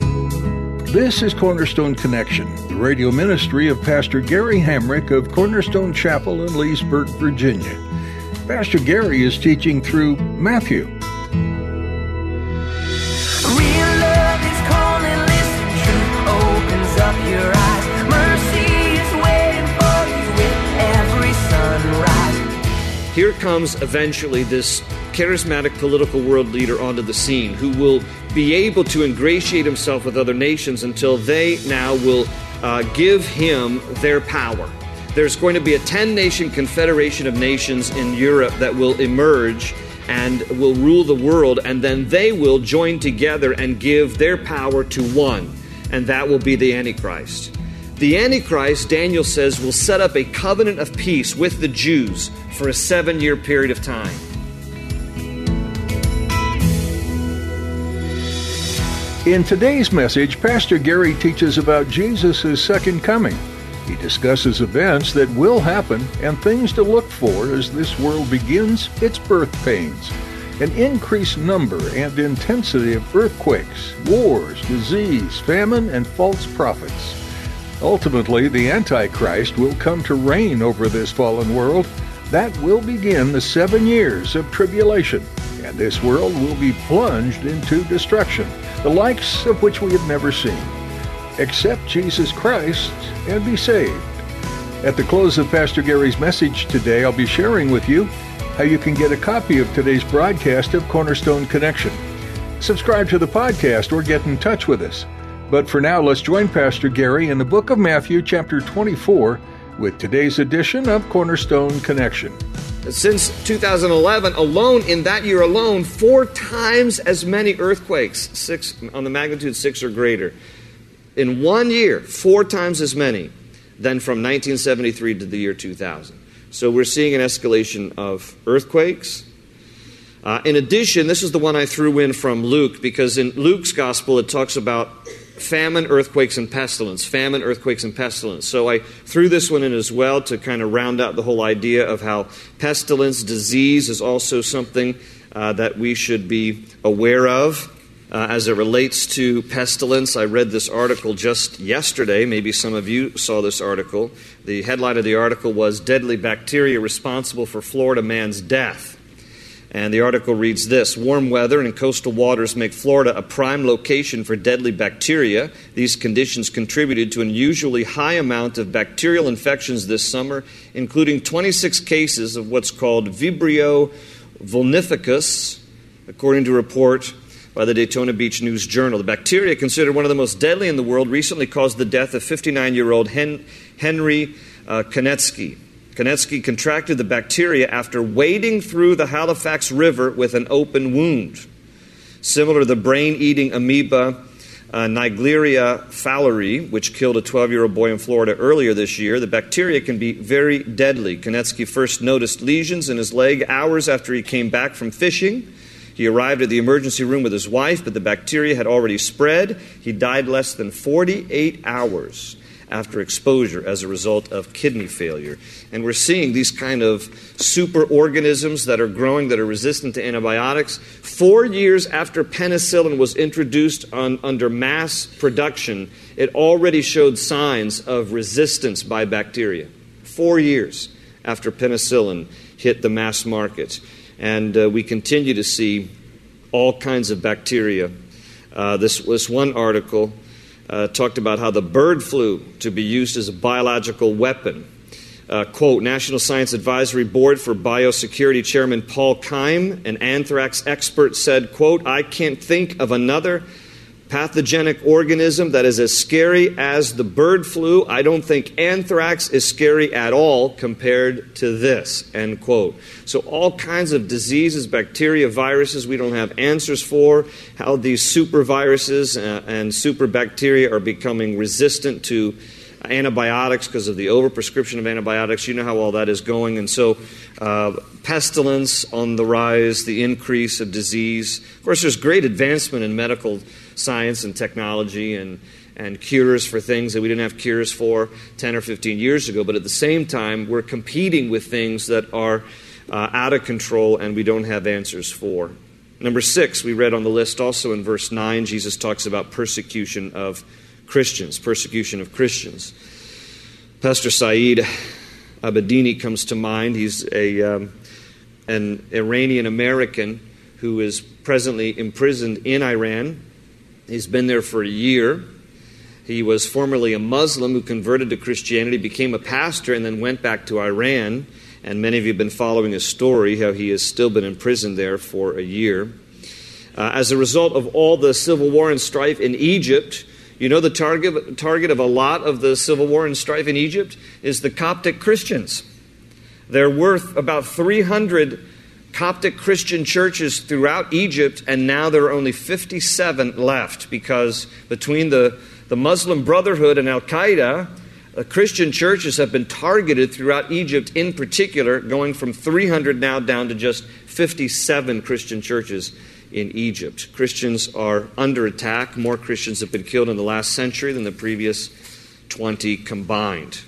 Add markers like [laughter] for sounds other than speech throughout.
This is Cornerstone Connection, the radio ministry of Pastor Gary Hamrick of Cornerstone Chapel in Leesburg, Virginia. Pastor Gary is teaching through Matthew. Real love is calling, listen, truth opens up your eyes. Mercy is waiting for you with every sunrise. Here comes eventually this charismatic political world leader onto the scene who will be able to ingratiate himself with other nations until they now will uh, give him their power. There's going to be a 10 nation confederation of nations in Europe that will emerge and will rule the world, and then they will join together and give their power to one, and that will be the Antichrist. The Antichrist, Daniel says, will set up a covenant of peace with the Jews for a seven year period of time. In today's message, Pastor Gary teaches about Jesus' second coming. He discusses events that will happen and things to look for as this world begins its birth pains. An increased number and intensity of earthquakes, wars, disease, famine, and false prophets. Ultimately, the Antichrist will come to reign over this fallen world. That will begin the seven years of tribulation, and this world will be plunged into destruction, the likes of which we have never seen. Accept Jesus Christ and be saved. At the close of Pastor Gary's message today, I'll be sharing with you how you can get a copy of today's broadcast of Cornerstone Connection. Subscribe to the podcast or get in touch with us. But for now, let's join Pastor Gary in the book of Matthew, chapter 24, with today's edition of Cornerstone Connection. Since 2011 alone, in that year alone, four times as many earthquakes, six on the magnitude six or greater. In one year, four times as many than from 1973 to the year 2000. So we're seeing an escalation of earthquakes. Uh, in addition, this is the one I threw in from Luke because in Luke's gospel it talks about famine, earthquakes, and pestilence. Famine, earthquakes, and pestilence. So I threw this one in as well to kind of round out the whole idea of how pestilence, disease, is also something uh, that we should be aware of. Uh, as it relates to pestilence, I read this article just yesterday. Maybe some of you saw this article. The headline of the article was Deadly Bacteria Responsible for Florida Man's Death. And the article reads this Warm weather and coastal waters make Florida a prime location for deadly bacteria. These conditions contributed to an unusually high amount of bacterial infections this summer, including 26 cases of what's called Vibrio vulnificus, according to a report by the Daytona Beach News Journal. The bacteria, considered one of the most deadly in the world, recently caused the death of 59 year old Hen- Henry uh, Konetsky. Konetsky contracted the bacteria after wading through the Halifax River with an open wound. Similar to the brain eating amoeba uh, Naegleria fowleri, which killed a 12 year old boy in Florida earlier this year, the bacteria can be very deadly. Konetsky first noticed lesions in his leg hours after he came back from fishing. He arrived at the emergency room with his wife, but the bacteria had already spread. He died less than 48 hours after exposure as a result of kidney failure. And we're seeing these kind of superorganisms that are growing that are resistant to antibiotics. Four years after penicillin was introduced on, under mass production, it already showed signs of resistance by bacteria. Four years after penicillin hit the mass market. And uh, we continue to see all kinds of bacteria. Uh, this, was one article uh, talked about how the bird flu to be used as a biological weapon. Uh, quote, National Science Advisory Board for Biosecurity Chairman Paul Keim, an anthrax expert, said, quote, I can't think of another pathogenic organism that is as scary as the bird flu. I don't think anthrax is scary at all compared to this. End quote. So, all kinds of diseases, bacteria, viruses, we don't have answers for. How these super viruses uh, and super bacteria are becoming resistant to antibiotics because of the overprescription of antibiotics. You know how all that is going. And so, uh, pestilence on the rise, the increase of disease. Of course, there's great advancement in medical science and technology and, and cures for things that we didn't have cures for 10 or 15 years ago. But at the same time, we're competing with things that are uh, out of control and we don't have answers for. Number six, we read on the list also in verse 9, Jesus talks about persecution of Christians, persecution of Christians. Pastor Saeed Abedini comes to mind. He's a, um, an Iranian American who is presently imprisoned in Iran. He's been there for a year. He was formerly a Muslim who converted to Christianity, became a pastor, and then went back to Iran. And many of you have been following his story, how he has still been imprisoned there for a year. Uh, as a result of all the civil war and strife in Egypt, you know, the target, target of a lot of the civil war and strife in Egypt is the Coptic Christians. They're worth about 300 Coptic Christian churches throughout Egypt, and now there are only 57 left because between the, the Muslim Brotherhood and Al Qaeda, uh, Christian churches have been targeted throughout Egypt in particular, going from 300 now down to just 57 Christian churches in Egypt. Christians are under attack. More Christians have been killed in the last century than the previous 20 combined.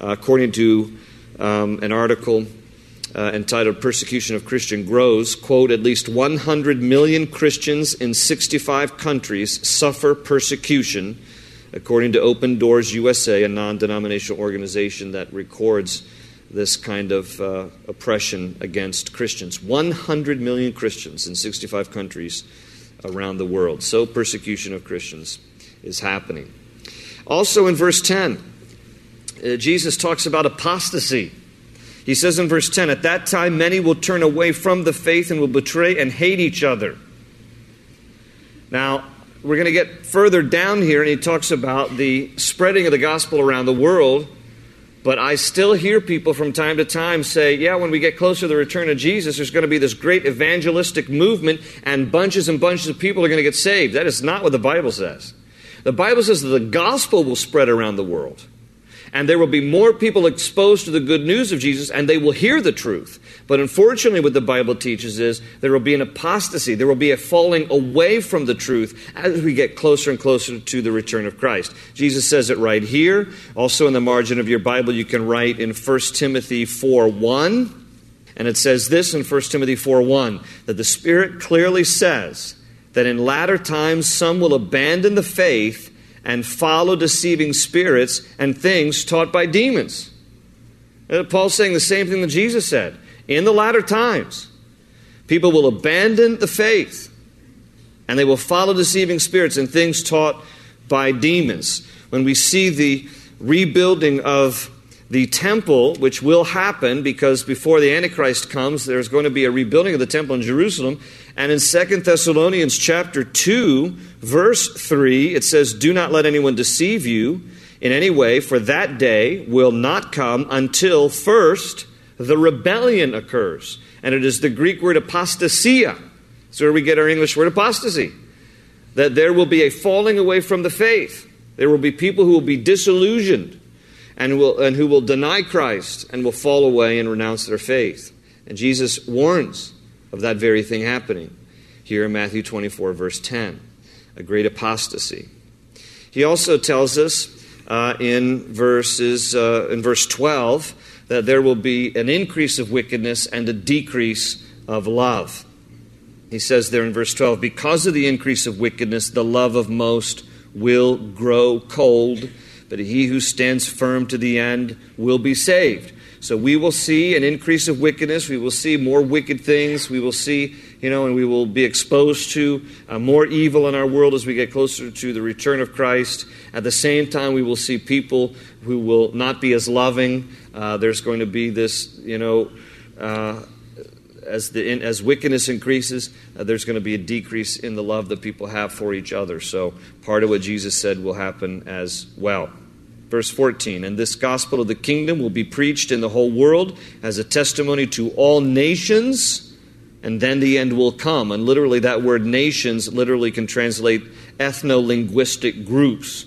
Uh, according to um, an article uh, entitled Persecution of Christian Grows, quote, at least 100 million Christians in 65 countries suffer persecution, according to Open Doors USA, a non denominational organization that records this kind of uh, oppression against Christians. 100 million Christians in 65 countries around the world. So, persecution of Christians is happening. Also, in verse 10, uh, Jesus talks about apostasy. He says in verse 10 At that time, many will turn away from the faith and will betray and hate each other. Now, we're going to get further down here, and he talks about the spreading of the gospel around the world but I still hear people from time to time say, yeah, when we get closer to the return of Jesus, there's going to be this great evangelistic movement and bunches and bunches of people are going to get saved. That is not what the Bible says. The Bible says that the gospel will spread around the world and there will be more people exposed to the good news of Jesus, and they will hear the truth. But unfortunately, what the Bible teaches is there will be an apostasy, there will be a falling away from the truth as we get closer and closer to the return of Christ. Jesus says it right here. Also, in the margin of your Bible, you can write in 1 Timothy 4 1. And it says this in 1 Timothy 4 1 that the Spirit clearly says that in latter times some will abandon the faith and follow deceiving spirits and things taught by demons. Uh, Paul's saying the same thing that Jesus said. In the latter times, people will abandon the faith and they will follow deceiving spirits and things taught by demons. When we see the rebuilding of the temple, which will happen because before the Antichrist comes, there's going to be a rebuilding of the temple in Jerusalem. And in Second Thessalonians chapter 2, verse 3, it says, Do not let anyone deceive you in any way, for that day will not come until first the rebellion occurs. And it is the Greek word apostasia. That's where we get our English word apostasy. That there will be a falling away from the faith. There will be people who will be disillusioned and, will, and who will deny Christ and will fall away and renounce their faith. And Jesus warns of that very thing happening here in Matthew 24, verse 10 a great apostasy. He also tells us uh, in, verses, uh, in verse 12 that there will be an increase of wickedness and a decrease of love. He says there in verse 12, because of the increase of wickedness, the love of most will grow cold but he who stands firm to the end will be saved. So we will see an increase of wickedness. We will see more wicked things. We will see, you know, and we will be exposed to uh, more evil in our world as we get closer to the return of Christ. At the same time, we will see people who will not be as loving. Uh, there's going to be this, you know, uh, as, the, in, as wickedness increases, uh, there's going to be a decrease in the love that people have for each other. So, part of what Jesus said will happen as well. Verse 14, and this gospel of the kingdom will be preached in the whole world as a testimony to all nations, and then the end will come. And literally, that word nations literally can translate ethno linguistic groups.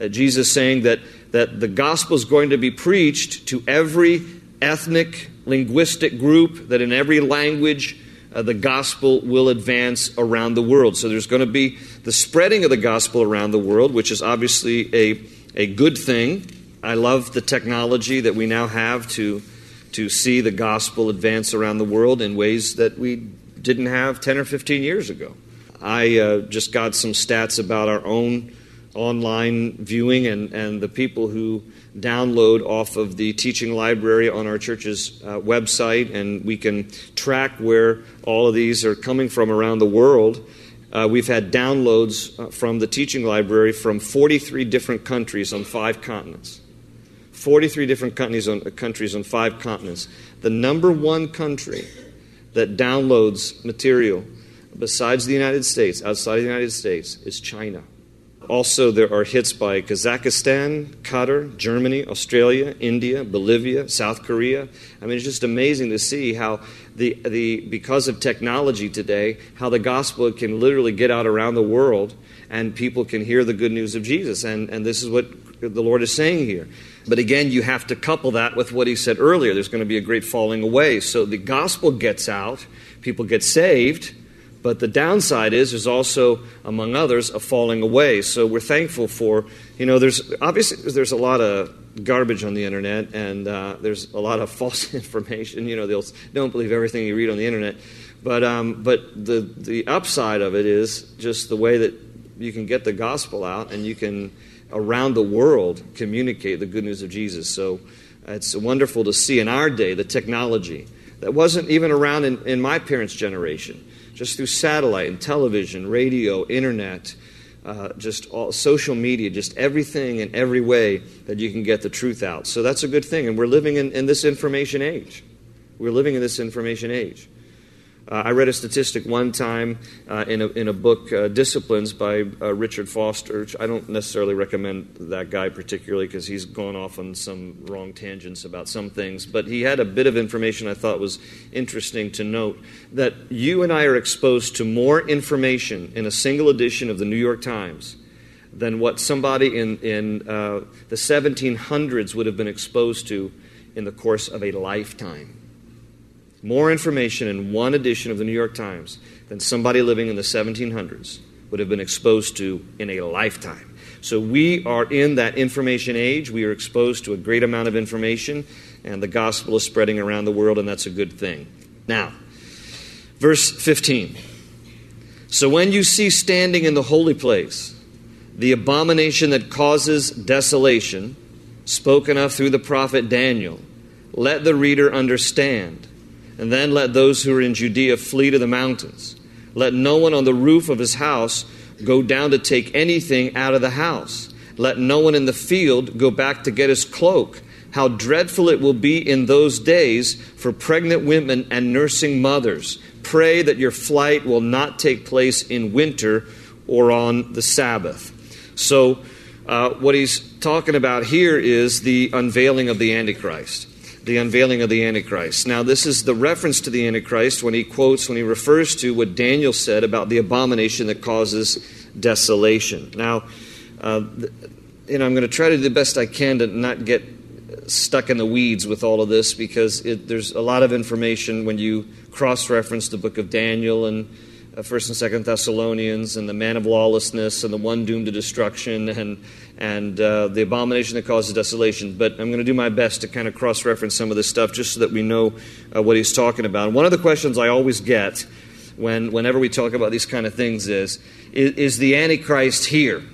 Uh, Jesus saying that, that the gospel is going to be preached to every ethnic, linguistic group, that in every language, uh, the gospel will advance around the world. So there's going to be the spreading of the gospel around the world, which is obviously a, a good thing. I love the technology that we now have to, to see the gospel advance around the world in ways that we didn't have 10 or 15 years ago. I uh, just got some stats about our own online viewing and, and the people who download off of the teaching library on our church's uh, website, and we can track where all of these are coming from around the world. Uh, we've had downloads uh, from the teaching library from 43 different countries on five continents. 43 different countries on, countries on five continents. The number one country that downloads material besides the United States, outside of the United States, is China. Also, there are hits by Kazakhstan, Qatar, Germany, Australia, India, Bolivia, South Korea. I mean, it's just amazing to see how the, the because of technology today, how the gospel can literally get out around the world and people can hear the good news of Jesus. And, and this is what the Lord is saying here. But again, you have to couple that with what he said earlier. There's going to be a great falling away. So the gospel gets out, people get saved but the downside is there's also, among others, a falling away. So we're thankful for, you know, there's obviously there's a lot of garbage on the internet and uh, there's a lot of [laughs] false information. You know, they'll don't believe everything you read on the internet. But um, but the the upside of it is just the way that you can get the gospel out and you can around the world communicate the good news of Jesus. So it's wonderful to see in our day the technology that wasn't even around in, in my parents' generation just through satellite and television, radio, internet, uh, just all, social media, just everything in every way that you can get the truth out. So that's a good thing. And we're living in, in this information age. We're living in this information age. Uh, I read a statistic one time uh, in, a, in a book, uh, Disciplines, by uh, Richard Foster. I don't necessarily recommend that guy particularly because he's gone off on some wrong tangents about some things. But he had a bit of information I thought was interesting to note that you and I are exposed to more information in a single edition of the New York Times than what somebody in, in uh, the 1700s would have been exposed to in the course of a lifetime more information in one edition of the New York Times than somebody living in the 1700s would have been exposed to in a lifetime. So we are in that information age. We are exposed to a great amount of information, and the gospel is spreading around the world, and that's a good thing. Now, verse 15. So when you see standing in the holy place the abomination that causes desolation, spoken of through the prophet Daniel, let the reader understand. And then let those who are in Judea flee to the mountains. Let no one on the roof of his house go down to take anything out of the house. Let no one in the field go back to get his cloak. How dreadful it will be in those days for pregnant women and nursing mothers. Pray that your flight will not take place in winter or on the Sabbath. So, uh, what he's talking about here is the unveiling of the Antichrist the unveiling of the Antichrist. Now, this is the reference to the Antichrist when he quotes, when he refers to what Daniel said about the abomination that causes desolation. Now, uh, you know, I'm going to try to do the best I can to not get stuck in the weeds with all of this because it, there's a lot of information when you cross reference the book of Daniel and uh, First and Second Thessalonians, and the man of lawlessness, and the one doomed to destruction, and and uh, the abomination that causes desolation. But I'm going to do my best to kind of cross reference some of this stuff just so that we know uh, what he's talking about. And one of the questions I always get when whenever we talk about these kind of things is, is, is the Antichrist here?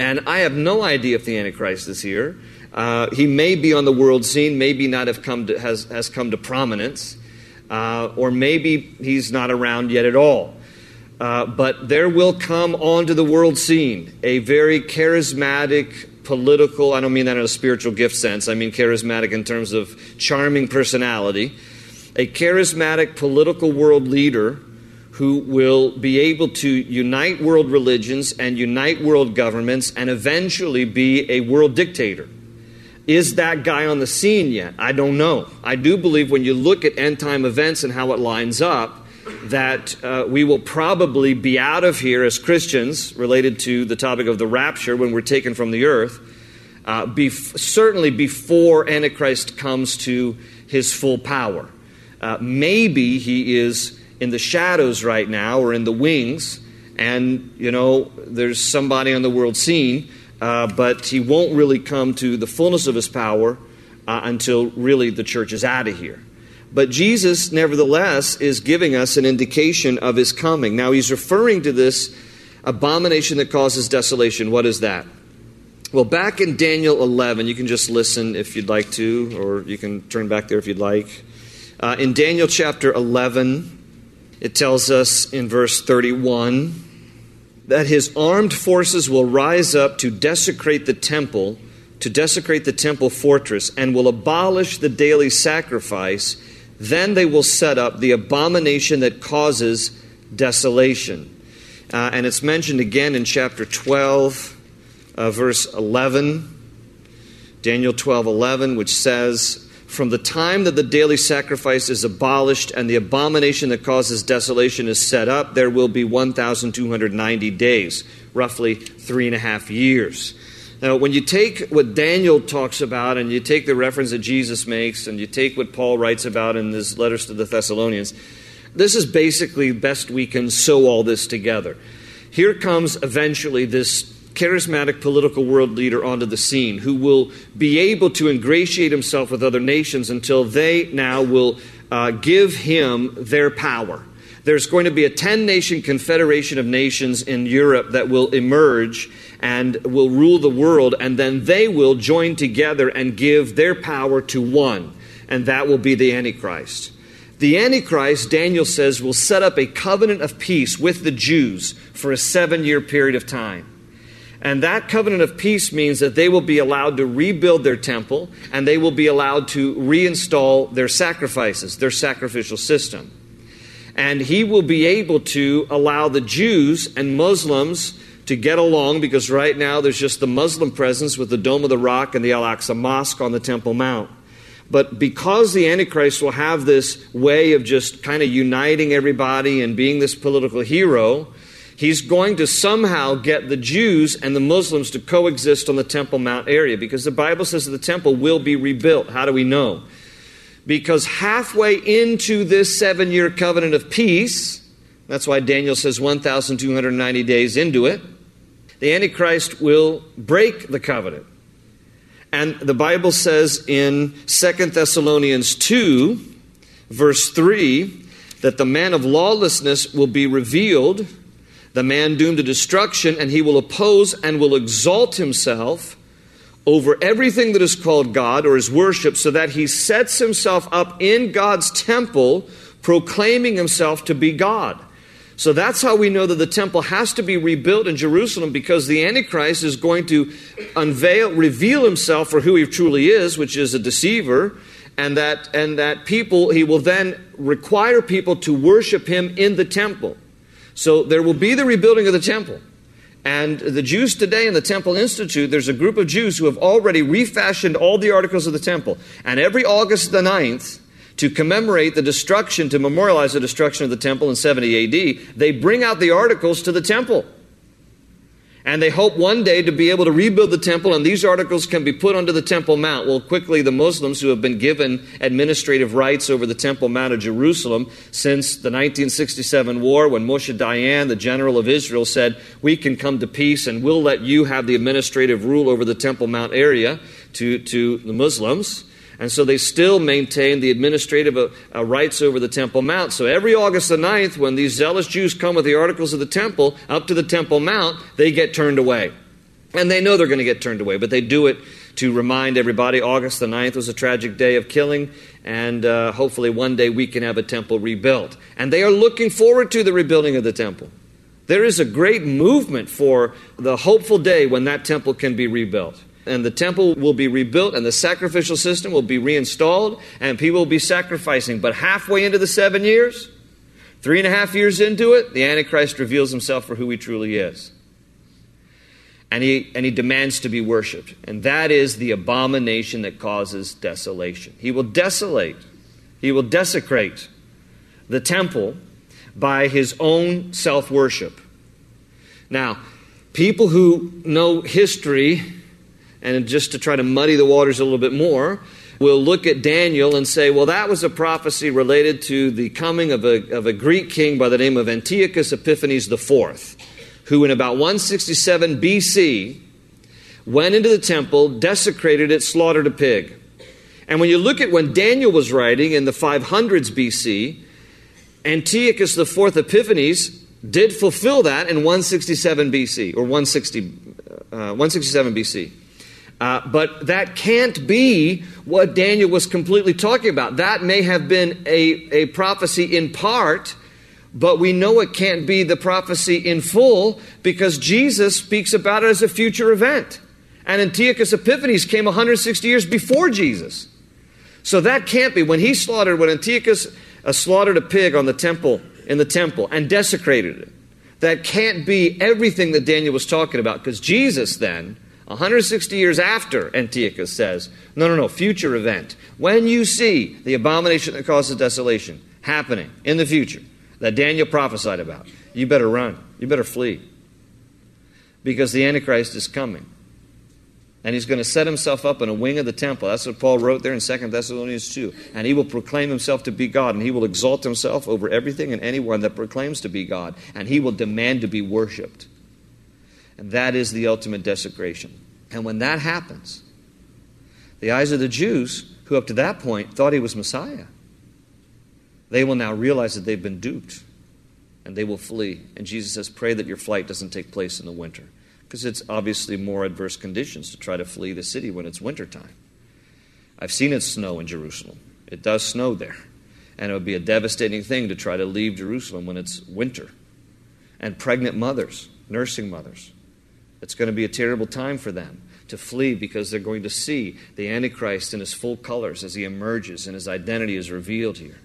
And I have no idea if the Antichrist is here. Uh, he may be on the world scene, maybe not have come to, has, has come to prominence, uh, or maybe he's not around yet at all. Uh, but there will come onto the world scene a very charismatic, political, I don't mean that in a spiritual gift sense, I mean charismatic in terms of charming personality. a charismatic political world leader who will be able to unite world religions and unite world governments and eventually be a world dictator. Is that guy on the scene yet? I don't know. I do believe when you look at end time events and how it lines up, that uh, we will probably be out of here as Christians related to the topic of the rapture when we're taken from the earth, uh, certainly before Antichrist comes to his full power. Uh, maybe he is in the shadows right now or in the wings, and, you know, there's somebody on the world scene, uh, but he won't really come to the fullness of his power uh, until really the church is out of here. But Jesus, nevertheless, is giving us an indication of his coming. Now, he's referring to this abomination that causes desolation. What is that? Well, back in Daniel 11, you can just listen if you'd like to, or you can turn back there if you'd like. Uh, in Daniel chapter 11, it tells us in verse 31 that his armed forces will rise up to desecrate the temple, to desecrate the temple fortress, and will abolish the daily sacrifice. Then they will set up the abomination that causes desolation. Uh, and it's mentioned again in chapter 12, uh, verse 11. Daniel 12, 11, which says, from the time that the daily sacrifice is abolished and the abomination that causes desolation is set up, there will be 1,290 days, roughly three and a half years. Now, when you take what Daniel talks about and you take the reference that Jesus makes and you take what Paul writes about in his letters to the Thessalonians, this is basically best we can sew all this together. Here comes eventually this charismatic political world leader onto the scene who will be able to ingratiate himself with other nations until they now will uh, give him their power. There's going to be a 10 nation confederation of nations in Europe that will emerge and will rule the world, and then they will join together and give their power to one, and that will be the Antichrist. The Antichrist, Daniel says, will set up a covenant of peace with the Jews for a seven year period of time. And that covenant of peace means that they will be allowed to rebuild their temple and they will be allowed to reinstall their sacrifices, their sacrificial system. And he will be able to allow the Jews and Muslims to get along because right now there's just the Muslim presence with the Dome of the Rock and the Al Aqsa Mosque on the Temple Mount. But because the Antichrist will have this way of just kind of uniting everybody and being this political hero, he's going to somehow get the Jews and the Muslims to coexist on the Temple Mount area because the Bible says the temple will be rebuilt. How do we know? Because halfway into this seven year covenant of peace, that's why Daniel says 1,290 days into it, the Antichrist will break the covenant. And the Bible says in 2 Thessalonians 2, verse 3, that the man of lawlessness will be revealed the man doomed to destruction, and he will oppose and will exalt himself over everything that is called God or is worship, so that he sets himself up in God's temple, proclaiming himself to be God. So that's how we know that the temple has to be rebuilt in Jerusalem because the Antichrist is going to unveil, reveal himself for who he truly is, which is a deceiver, and that, and that people, he will then require people to worship him in the temple. So there will be the rebuilding of the temple. And the Jews today in the Temple Institute, there's a group of Jews who have already refashioned all the articles of the temple. And every August the 9th, to commemorate the destruction, to memorialize the destruction of the temple in 70 AD, they bring out the articles to the temple. And they hope one day to be able to rebuild the temple, and these articles can be put onto the Temple Mount. Well, quickly, the Muslims who have been given administrative rights over the Temple Mount of Jerusalem since the 1967 war, when Moshe Dayan, the general of Israel, said, We can come to peace and we'll let you have the administrative rule over the Temple Mount area to, to the Muslims. And so they still maintain the administrative uh, uh, rights over the Temple Mount. So every August the 9th, when these zealous Jews come with the articles of the temple up to the Temple Mount, they get turned away. And they know they're going to get turned away, but they do it to remind everybody August the 9th was a tragic day of killing, and uh, hopefully one day we can have a temple rebuilt. And they are looking forward to the rebuilding of the temple. There is a great movement for the hopeful day when that temple can be rebuilt. And the temple will be rebuilt, and the sacrificial system will be reinstalled, and people will be sacrificing. But halfway into the seven years, three and a half years into it, the Antichrist reveals himself for who he truly is. And he, and he demands to be worshiped. And that is the abomination that causes desolation. He will desolate, he will desecrate the temple by his own self worship. Now, people who know history, and just to try to muddy the waters a little bit more, we'll look at Daniel and say, well, that was a prophecy related to the coming of a, of a Greek king by the name of Antiochus Epiphanes IV, who in about 167 BC went into the temple, desecrated it, slaughtered a pig. And when you look at when Daniel was writing in the 500s BC, Antiochus IV Epiphanes did fulfill that in 167 BC or 160, uh, 167 BC. Uh, but that can't be what Daniel was completely talking about. That may have been a, a prophecy in part, but we know it can't be the prophecy in full because Jesus speaks about it as a future event. And Antiochus Epiphanes came 160 years before Jesus. So that can't be. When he slaughtered, when Antiochus uh, slaughtered a pig on the temple, in the temple, and desecrated it, that can't be everything that Daniel was talking about because Jesus then 160 years after Antiochus says, no, no, no, future event. When you see the abomination that causes desolation happening in the future that Daniel prophesied about, you better run. You better flee. Because the Antichrist is coming. And he's going to set himself up in a wing of the temple. That's what Paul wrote there in 2 Thessalonians 2. And he will proclaim himself to be God, and he will exalt himself over everything and anyone that proclaims to be God, and he will demand to be worshiped. And that is the ultimate desecration. And when that happens, the eyes of the Jews, who up to that point thought he was Messiah, they will now realize that they've been duped and they will flee. And Jesus says, Pray that your flight doesn't take place in the winter. Because it's obviously more adverse conditions to try to flee the city when it's wintertime. I've seen it snow in Jerusalem. It does snow there. And it would be a devastating thing to try to leave Jerusalem when it's winter. And pregnant mothers, nursing mothers, it's going to be a terrible time for them to flee because they're going to see the Antichrist in his full colors as he emerges and his identity is revealed here.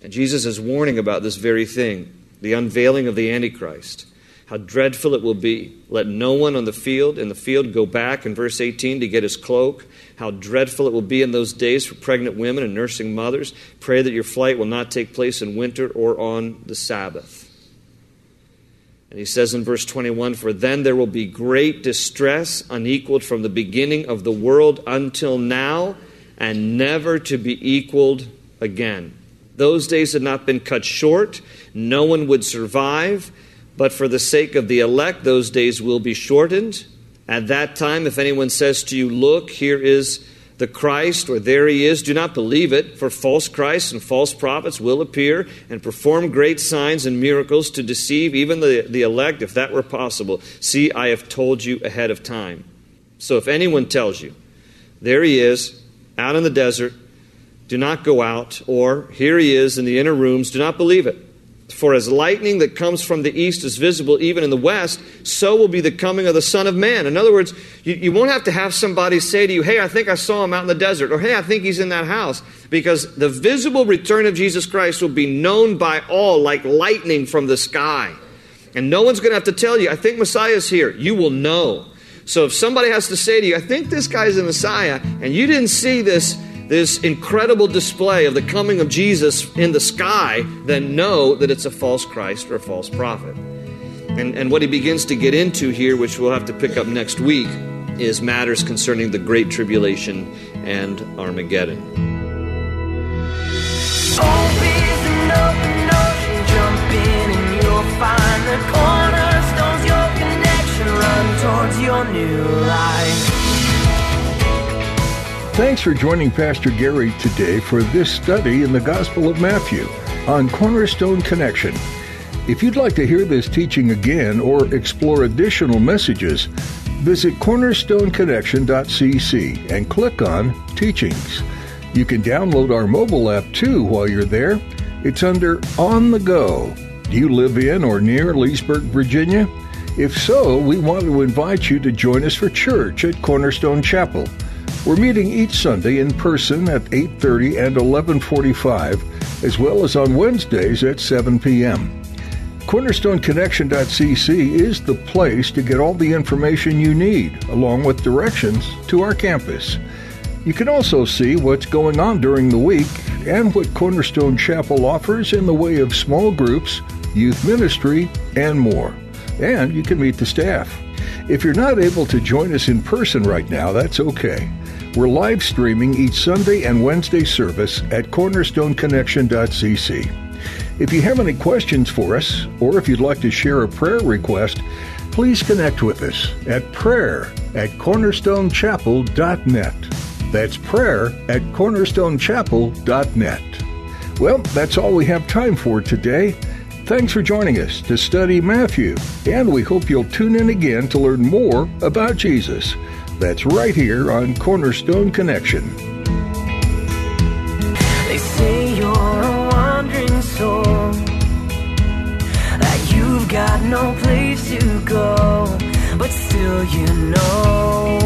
And Jesus is warning about this very thing the unveiling of the Antichrist. How dreadful it will be. Let no one on the field in the field go back in verse 18 to get his cloak. How dreadful it will be in those days for pregnant women and nursing mothers. Pray that your flight will not take place in winter or on the Sabbath. And he says in verse 21 For then there will be great distress, unequaled from the beginning of the world until now, and never to be equaled again. Those days had not been cut short, no one would survive, but for the sake of the elect, those days will be shortened. At that time, if anyone says to you, Look, here is the Christ, or there he is, do not believe it, for false Christs and false prophets will appear and perform great signs and miracles to deceive even the, the elect, if that were possible. See, I have told you ahead of time. So if anyone tells you, there he is, out in the desert, do not go out, or here he is in the inner rooms, do not believe it. For as lightning that comes from the east is visible even in the west, so will be the coming of the Son of Man. In other words, you, you, won't have to have somebody say to you, Hey, I think I saw him out in the desert, or Hey, I think he's in that house. Because the visible return of Jesus Christ will be known by all like lightning from the sky. And no one's going to have to tell you, I think Messiah's here. You will know. So if somebody has to say to you, I think this guy's the Messiah, and you didn't see this this incredible display of the coming of Jesus in the sky, then know that it's a false Christ or a false prophet. And, and what he begins to get into here, which we'll have to pick up next week, is matters concerning the Great Tribulation and Armageddon. Find the cornerstones, your connection, run towards your new life. Thanks for joining Pastor Gary today for this study in the Gospel of Matthew on Cornerstone Connection. If you'd like to hear this teaching again or explore additional messages, visit cornerstoneconnection.cc and click on Teachings. You can download our mobile app too while you're there. It's under On the Go. Do you live in or near Leesburg, Virginia? If so, we want to invite you to join us for church at Cornerstone Chapel. We're meeting each Sunday in person at 8:30 and 11:45, as well as on Wednesdays at 7 p.m. CornerstoneConnection.cc is the place to get all the information you need, along with directions to our campus. You can also see what's going on during the week and what Cornerstone Chapel offers in the way of small groups, youth ministry, and more. And you can meet the staff. If you're not able to join us in person right now, that's okay. We're live streaming each Sunday and Wednesday service at cornerstoneconnection.cc. If you have any questions for us, or if you'd like to share a prayer request, please connect with us at prayer at cornerstonechapel.net. That's prayer at cornerstonechapel.net. Well, that's all we have time for today. Thanks for joining us to study Matthew, and we hope you'll tune in again to learn more about Jesus. That's right here on Cornerstone Connection. They say you're a wandering soul, that you've got no place to go, but still you know